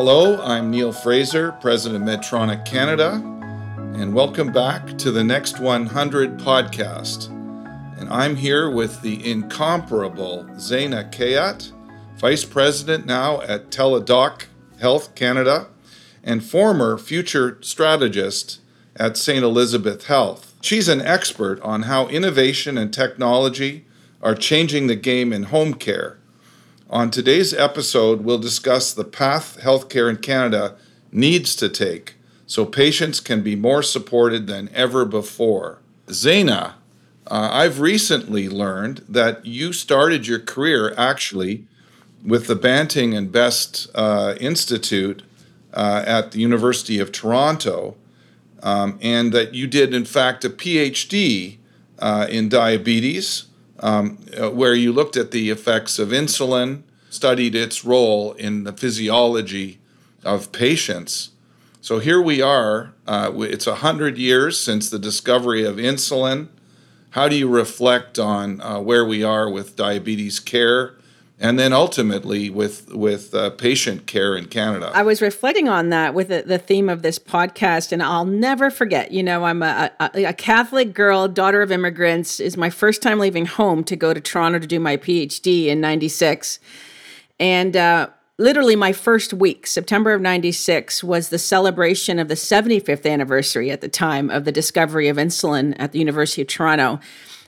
Hello, I'm Neil Fraser, President of Medtronic Canada, and welcome back to the Next 100 podcast. And I'm here with the incomparable Zayna Khayat, Vice President now at Teladoc Health Canada, and former future strategist at St. Elizabeth Health. She's an expert on how innovation and technology are changing the game in home care. On today's episode, we'll discuss the path healthcare in Canada needs to take so patients can be more supported than ever before. Zayna, uh, I've recently learned that you started your career actually with the Banting and Best uh, Institute uh, at the University of Toronto, um, and that you did, in fact, a PhD uh, in diabetes, um, uh, where you looked at the effects of insulin, studied its role in the physiology of patients. So here we are. Uh, it's 100 years since the discovery of insulin. How do you reflect on uh, where we are with diabetes care and then ultimately with with uh, patient care in Canada. I was reflecting on that with the, the, theme of this podcast, and I'll never forget. You know, I'm a, a, a, Catholic girl, daughter of immigrants. Is my first time leaving home to go to Toronto to do my PhD in '96, and uh, literally my first week, September of '96, was the celebration of the 75th anniversary at the time of the discovery of insulin at the University of Toronto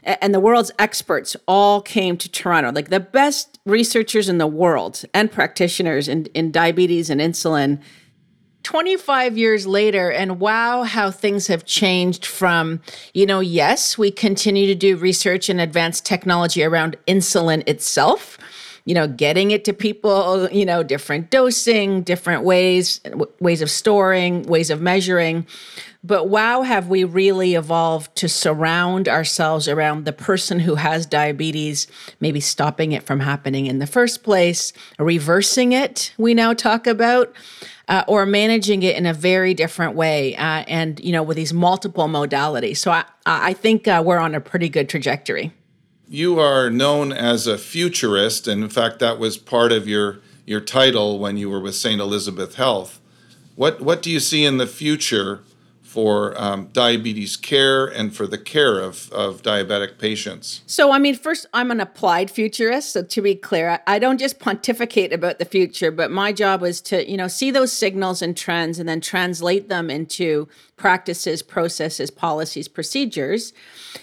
and the world's experts all came to Toronto, like the best researchers in the world and practitioners in, in diabetes and insulin. 25 years later, and wow, how things have changed from, you know, yes, we continue to do research and advanced technology around insulin itself, you know, getting it to people, you know, different dosing, different ways, ways of storing, ways of measuring. But wow, have we really evolved to surround ourselves around the person who has diabetes, maybe stopping it from happening in the first place, reversing it, we now talk about. Uh, or managing it in a very different way, uh, and you know, with these multiple modalities. So I, I think uh, we're on a pretty good trajectory. You are known as a futurist, and in fact, that was part of your your title when you were with St. Elizabeth Health. What what do you see in the future for um, diabetes care and for the care of, of diabetic patients? So, I mean, first, I'm an applied futurist. So, to be clear, I don't just pontificate about the future, but my job was to, you know, see those signals and trends and then translate them into practices, processes, policies, procedures.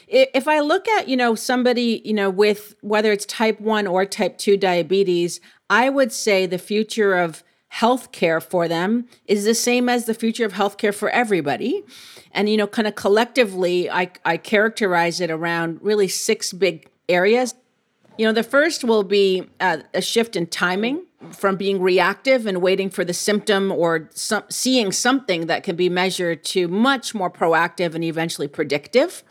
If I look at, you know, somebody, you know, with whether it's type 1 or type 2 diabetes, I would say the future of healthcare for them is the same as the future of healthcare for everybody. And, you know, kind of collectively, I, I characterize it around really six big areas. You know, the first will be uh, a shift in timing from being reactive and waiting for the symptom or some, seeing something that can be measured to much more proactive and eventually predictive.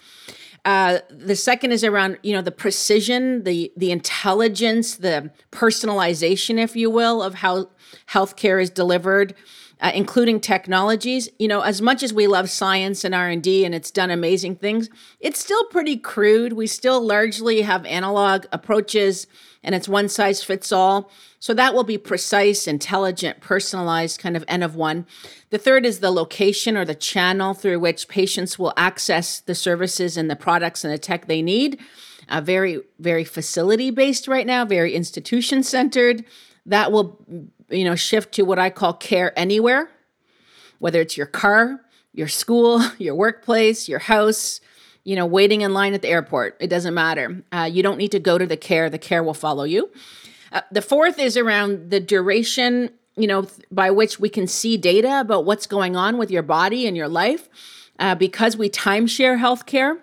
Uh, the second is around you know the precision, the the intelligence, the personalization, if you will, of how healthcare is delivered. Uh, including technologies you know as much as we love science and r&d and it's done amazing things it's still pretty crude. We still largely have analog approaches and it's one size fits all. So that will be precise intelligent personalized kind of n of one. The third is the location or the channel through which patients will access the services and the products and the tech they need. Uh, very very facility based right now very institution centered that will you know, shift to what I call care anywhere, whether it's your car, your school, your workplace, your house, you know, waiting in line at the airport. It doesn't matter. Uh, you don't need to go to the care, the care will follow you. Uh, the fourth is around the duration, you know, th- by which we can see data about what's going on with your body and your life. Uh, because we timeshare healthcare,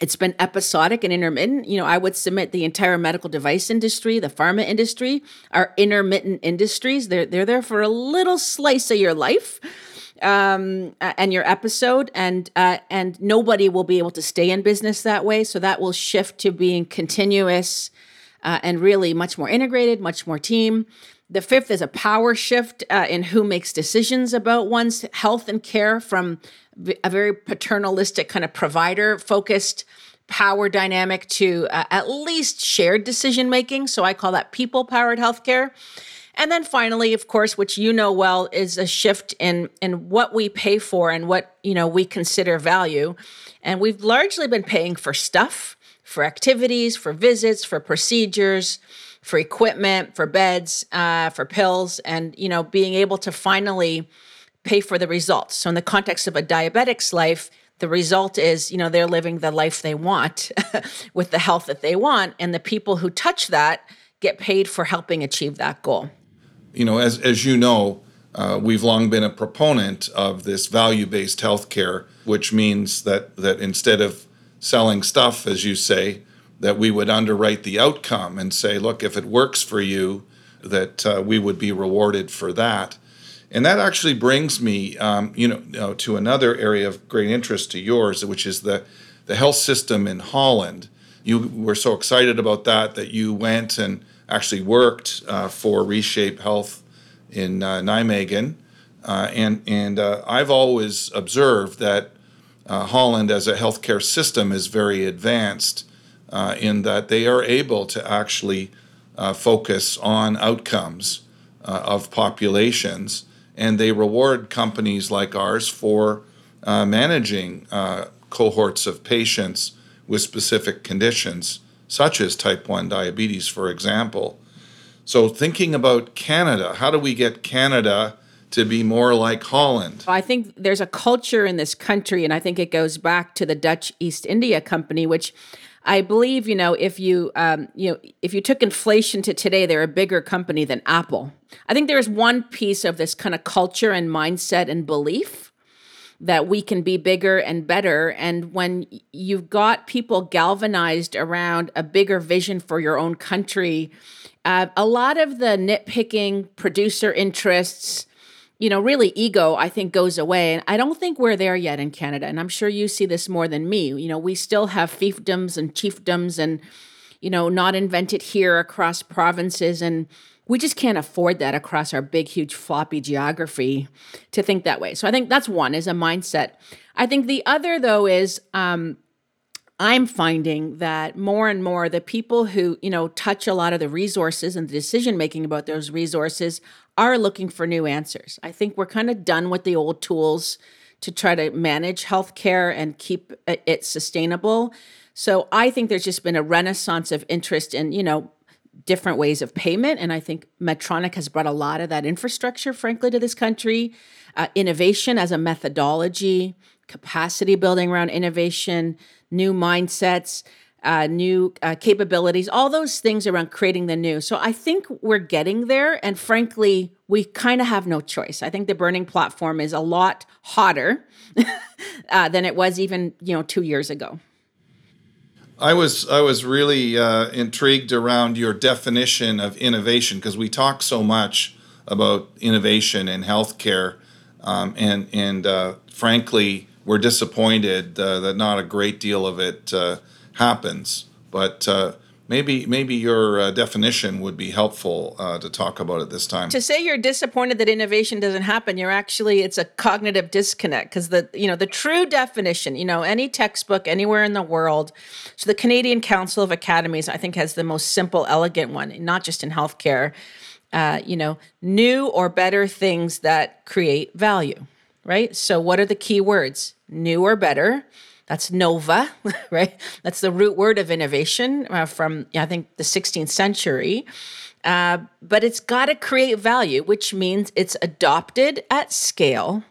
it's been episodic and intermittent. You know, I would submit the entire medical device industry, the pharma industry are intermittent industries. They're they're there for a little slice of your life um, and your episode, and uh, and nobody will be able to stay in business that way. So that will shift to being continuous uh, and really much more integrated, much more team. The fifth is a power shift uh, in who makes decisions about one's health and care from a very paternalistic kind of provider focused power dynamic to uh, at least shared decision making. So I call that people powered healthcare. And then finally, of course, which you know well, is a shift in in what we pay for and what you know we consider value. And we've largely been paying for stuff, for activities, for visits, for procedures, for equipment, for beds, uh, for pills, and you know being able to finally pay for the results. So in the context of a diabetic's life, the result is you know they're living the life they want with the health that they want, and the people who touch that get paid for helping achieve that goal you know, as as you know, uh, we've long been a proponent of this value-based healthcare, which means that that instead of selling stuff, as you say, that we would underwrite the outcome and say, look, if it works for you, that uh, we would be rewarded for that. And that actually brings me, um, you know, to another area of great interest to yours, which is the the health system in Holland. You were so excited about that that you went and actually worked uh, for Reshape Health in uh, Nijmegen. Uh, and and uh, I've always observed that uh, Holland as a healthcare system is very advanced uh, in that they are able to actually uh, focus on outcomes uh, of populations, and they reward companies like ours for uh, managing cohorts of patients with specific conditions such as type 1 diabetes, for example. So, thinking about Canada, how do we get Canada to be more like Holland? I think there's a culture in this country, and I think it goes back to the Dutch East India Company, which I believe, you know, if you, um, you know, if you took inflation to today, they're a bigger company than Apple. I think there's one piece of this kind of culture and mindset and belief that we can be bigger and better. And when you've got people galvanized around a bigger vision for your own country, uh, a lot of the nitpicking, producer interests, you know, really ego, I think goes away. And I don't think we're there yet in Canada. And I'm sure you see this more than me. You know, we still have fiefdoms and chiefdoms and, you know, not invented here across provinces. And we just can't afford that across our big, huge, floppy geography to think that way. So I think that's one is a mindset. I think the other, though, is um, I'm finding that more and more the people who, you know, touch a lot of the resources and the decision making about those resources are looking for new answers. I think we're kind of done with the old tools to try to manage healthcare and keep it sustainable. So I think there's just been a renaissance of interest in, you know, different ways of payment. And I think Medtronic has brought a lot of that infrastructure, frankly, to this country. Uh, innovation as a methodology, capacity building around innovation, new mindsets, uh, new uh, capabilities, all those things around creating the new. So I think we're getting there. And frankly, we kind of have no choice. I think the burning platform is a lot hotter uh, than it was even, you know, two years ago. I was I was really uh, intrigued around your definition of innovation because we talk so much about innovation in healthcare, um, and and uh, frankly, we're disappointed uh, that not a great deal of it uh, happens. But uh, Maybe maybe your uh, definition would be helpful uh, to talk about at this time. To say you're disappointed that innovation doesn't happen, you're actually it's a cognitive disconnect because the you know the true definition, you know, any textbook anywhere in the world. So the Canadian Council of Academies, I think, has the most simple, elegant one, not just in healthcare. Uh, you know, new or better things that create value, right? So what are the key words? New or better that's nova, right? That's the root word of innovation uh, from, I think, the 16th century. Uh, but it's got to create value, which means it's adopted at scale.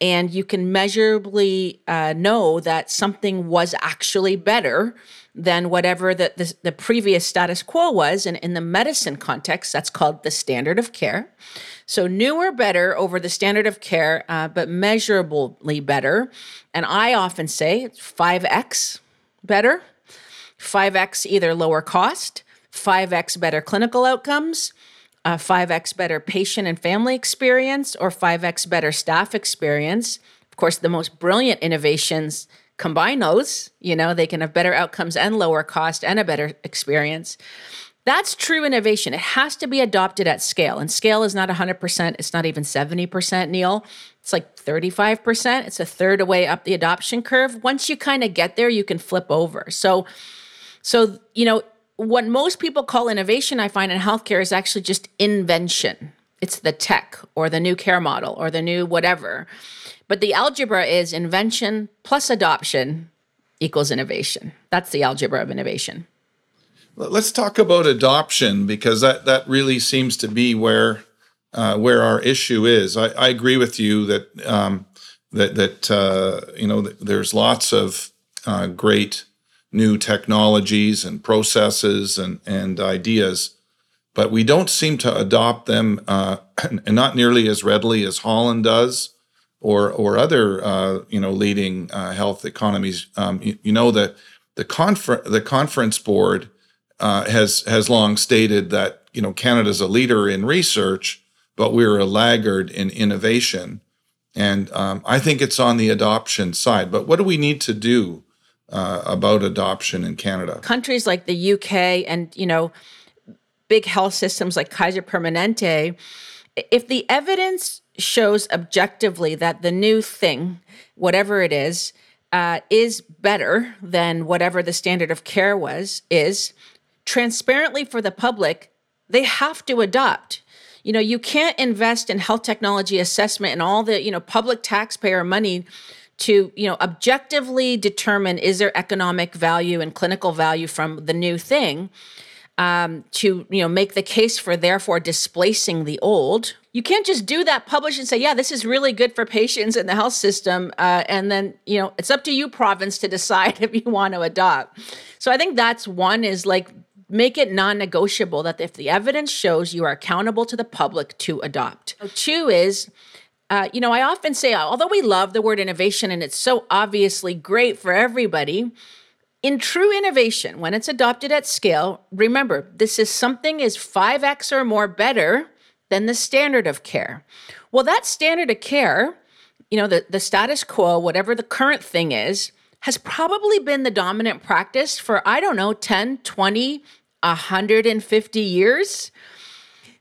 And you can measurably uh, know that something was actually better than whatever the, the, the previous status quo was. And in the medicine context, that's called the standard of care. So newer, better over the standard of care, uh, but measurably better. And I often say it's 5x better, 5x either lower cost, 5x better clinical outcomes, uh, 5x better patient and family experience, or 5x better staff experience. Of course, the most brilliant innovations combine those. You know, they can have better outcomes and lower cost and a better experience. That's true innovation. It has to be adopted at scale. And scale is not 100%, it's not even 70%, Neil. It's like 35%. It's a third away up the adoption curve. Once you kind of get there, you can flip over. So so you know, what most people call innovation, I find in healthcare, is actually just invention. It's the tech or the new care model or the new whatever. But the algebra is invention plus adoption equals innovation. That's the algebra of innovation. Let's talk about adoption because that, that really seems to be where uh, where our issue is. I, I agree with you that um, that that uh, you know there's lots of uh, great new technologies and processes and and ideas, but we don't seem to adopt them uh, and not nearly as readily as Holland does, or or other uh, you know leading uh, health economies. Um, you, you, know the the confer- the conference board uh, has has long stated that you know Canada's a leader in research, but we're a laggard in innovation, and um, I think it's on the adoption side. But what do we need to do uh, about adoption in Canada? Countries like the UK and you know big health systems like Kaiser Permanente, if the evidence shows objectively that the new thing, whatever it is, uh, is better than whatever the standard of care was is transparently for the public, they have to adopt. You know, you can't invest in health technology assessment and all the, you know, public taxpayer money to, you know, objectively determine is there economic value and clinical value from the new thing. Um, to you know make the case for therefore displacing the old you can't just do that publish and say yeah this is really good for patients in the health system uh, and then you know it's up to you province to decide if you want to adopt so i think that's one is like make it non negotiable that if the evidence shows you are accountable to the public to adopt. Two is, uh, you know, I often say, although we love the word innovation and it's so obviously great for everybody, in true innovation, when it's adopted at scale, remember this is something is 5x or more better than the standard of care. Well, that standard of care, you know, the, the status quo, whatever the current thing is, has probably been the dominant practice for, I don't know, 10, 20, 150 years.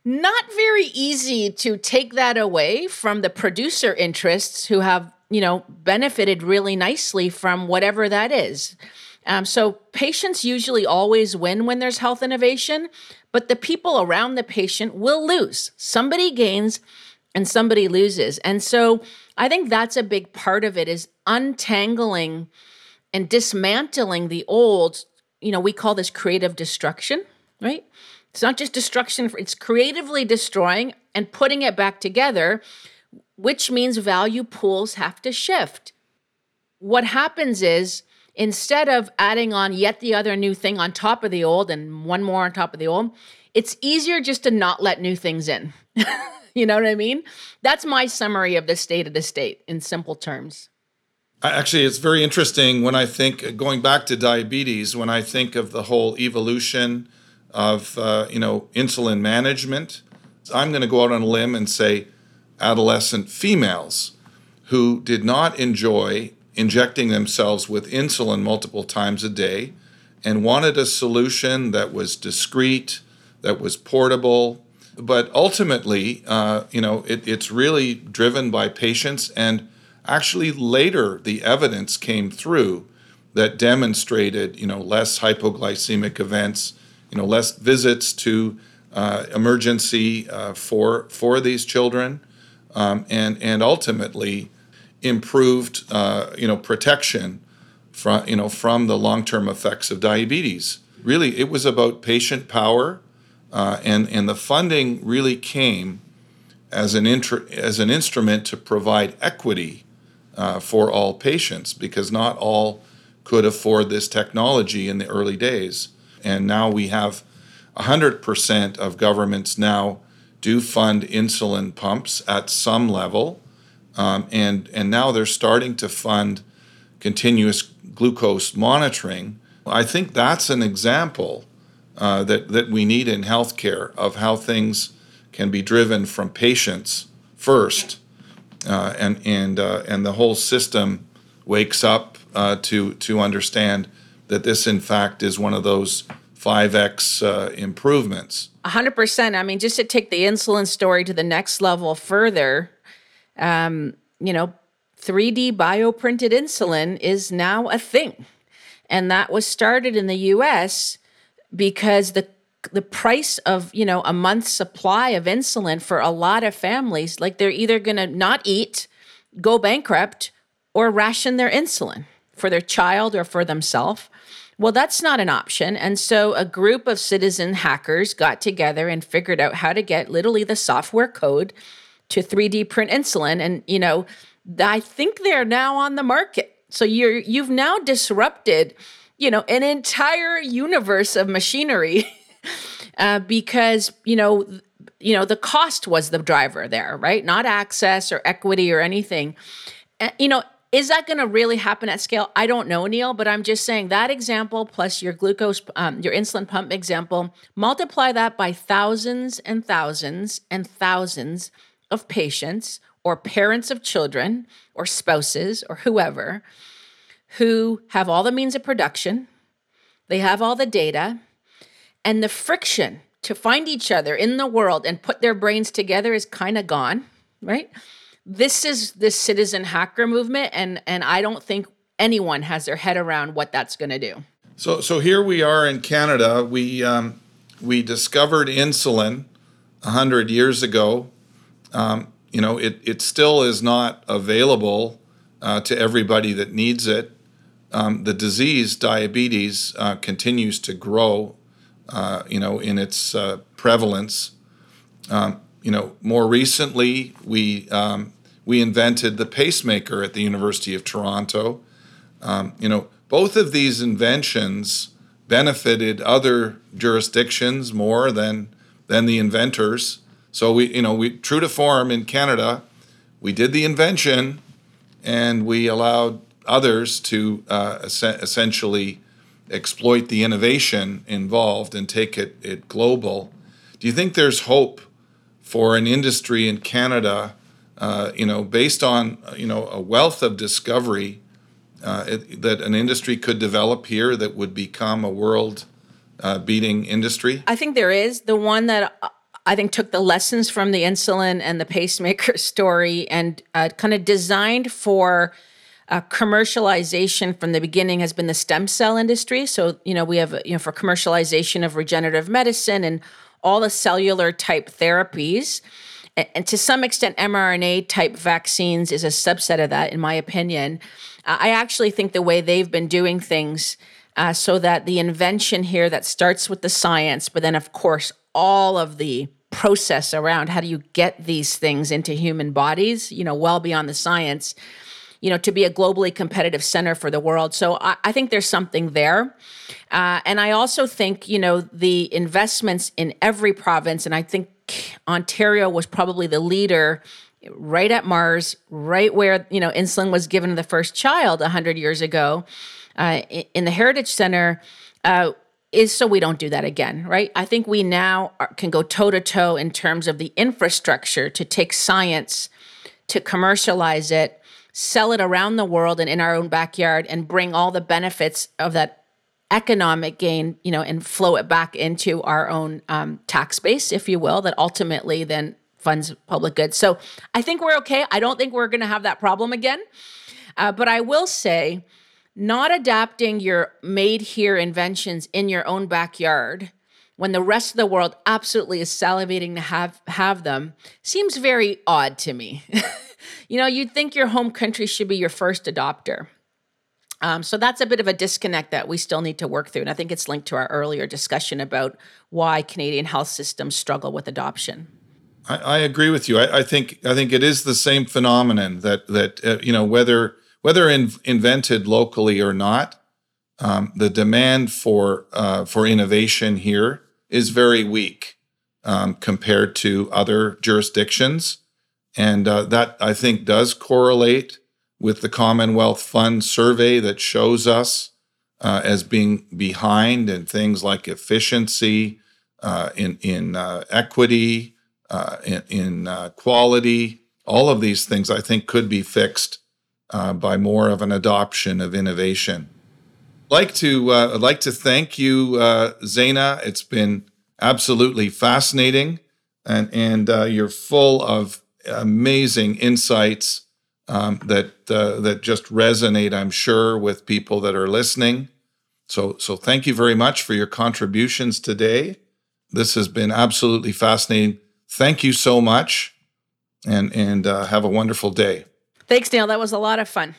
Not very easy to take that away from the producer interests who have, you know, benefited really nicely from whatever that is. Um, so patients usually always win when there's health innovation, but the people around the patient will lose. Somebody gains and somebody loses. And so I think that's a big part of it is untangling and dismantling the old you know, we call this creative destruction, right? It's not just destruction, it's creatively destroying and putting it back together, which means value pools have to shift. What happens is instead of adding on yet the other new thing on top of the old and one more on top of the old, it's easier just to not let new things in. you know what I mean? That's my summary of the state of the state in simple terms. Actually, it's very interesting when I think going back to diabetes. When I think of the whole evolution of uh, you know insulin management, I'm going to go out on a limb and say adolescent females who did not enjoy injecting themselves with insulin multiple times a day and wanted a solution that was discreet, that was portable. But ultimately, uh, you know, it, it's really driven by patients and Actually, later the evidence came through that demonstrated, you know, less hypoglycemic events, you know, less visits to uh, emergency uh, for for these children, um, and and ultimately improved, uh, you know, protection from you know from the long term effects of diabetes. Really, it was about patient power, uh, and and the funding really came as an as an instrument to provide equity uh, for all patients because not all could afford this technology in the early days. And now we have 100% of governments now do fund insulin pumps at some level. Um, and, and now they're starting to fund continuous glucose monitoring. I think that's an example uh, that, that we need in healthcare of how things can be driven from patients first uh, and and uh, and the whole system wakes up uh, to to understand that this in fact is one of those 5x uh, improvements. 100% i mean just to take the insulin story to the next level further um, you know 3d bioprinted insulin is now a thing. And that was started in the us because the the price of you know a month's supply of insulin for a lot of families like they're either going to not eat go bankrupt or ration their insulin for their child or for themselves well that's not an option. And so a group of citizen hackers got together and figured out how to get literally the software code to 3d print insulin. And you know i think they're now on the market. So you're you've now disrupted you know an entire universe of machinery uh, because you know you know the cost was the driver there right? Not access or equity or anything. Uh, you know is that going to really happen at scale i don't know neil but i'm just saying that example plus your glucose um, your insulin pump example multiply that by thousands and thousands and thousands of patients or parents of children or spouses or whoever who have all the means of production they have all the data and the friction to find each other in the world and put their brains together is kind of gone, right? This is the citizen hacker movement, and and I don't think anyone has their head around what that's going to do. So so here we are in Canada. We um, we discovered insulin hundred years ago. Um, you know, it it still is not available uh, to everybody that needs it. Um, the disease, diabetes, uh, continues to grow uh, you know, in its uh, prevalence. Um, you know, more recently, we um, we invented the pacemaker at the University of Toronto. Um, you know, both of these inventions benefited other jurisdictions more than than the inventors. So we, you know, we true to form in Canada, we did the invention, and we allowed others to uh, es- essentially exploit the innovation involved and take it, it global. Do you think there's hope for an industry in Canada, uh, you know, based on you know a wealth of discovery uh, it, that an industry could develop here that would become a world uh, beating industry? I think there is the one that I think took the lessons from the insulin and the pacemaker story and uh, kind of designed for uh, commercialization from the beginning has been the stem cell industry. So, you know, we have, you know, for commercialization of regenerative medicine and all the cellular type therapies. And, to some extent, mRNA type vaccines is a subset of that, in my opinion. I actually think the way they've been doing things uh, so that the invention here that starts with the science, but then, of course, all of the process around how do you get these things into human bodies, you know, well beyond the science you know, to be a globally competitive center for the world. So I, I think there's something there. Uh, and I also think, you know, the investments in every province, and I think Ontario was probably the leader right at Mars, right where, you know, insulin was given to the first child 100 years ago uh, in the Heritage Center. Uh, is so we don't do that again, right? I think we now are, can go toe to toe in terms of the infrastructure to take science, to commercialize it, sell it around the world and in our own backyard and bring all the benefits of that economic gain, you know, and flow it back into our own um, tax base, if you will, that ultimately then funds public goods. So I think we're okay. I don't think we're going to have that problem again. Uh, but I will say, not adapting your made here inventions in your own backyard when the rest of the world absolutely is salivating to have have them seems very odd to me. you know, you'd think your home country should be your first adopter. Um, so that's a bit of a disconnect that we still need to work through. And I think it's linked to our earlier discussion about why Canadian health systems struggle with adoption. I, I agree with you. I, I, think I think it is the same phenomenon that that uh, you know whether whether in, invented locally or not, um, the demand for uh, for innovation here is very weak um, compared to other jurisdictions. And uh, that I think does correlate with the Commonwealth Fund survey that shows us uh, as being behind in things like efficiency, uh, in, in uh, equity, uh, in, in uh, quality. All of these things I think could be fixed by more of an adoption of innovation. I'd like to I'd like to thank you, Zayna. It's been absolutely fascinating, and and you're full of amazing insights um, that uh, that just resonate, I'm sure, with people that are listening. So, so thank you very much for your contributions today. This has been absolutely fascinating. Thank you so much, and and uh, have a wonderful day. Thanks, Neil. That was a lot of fun.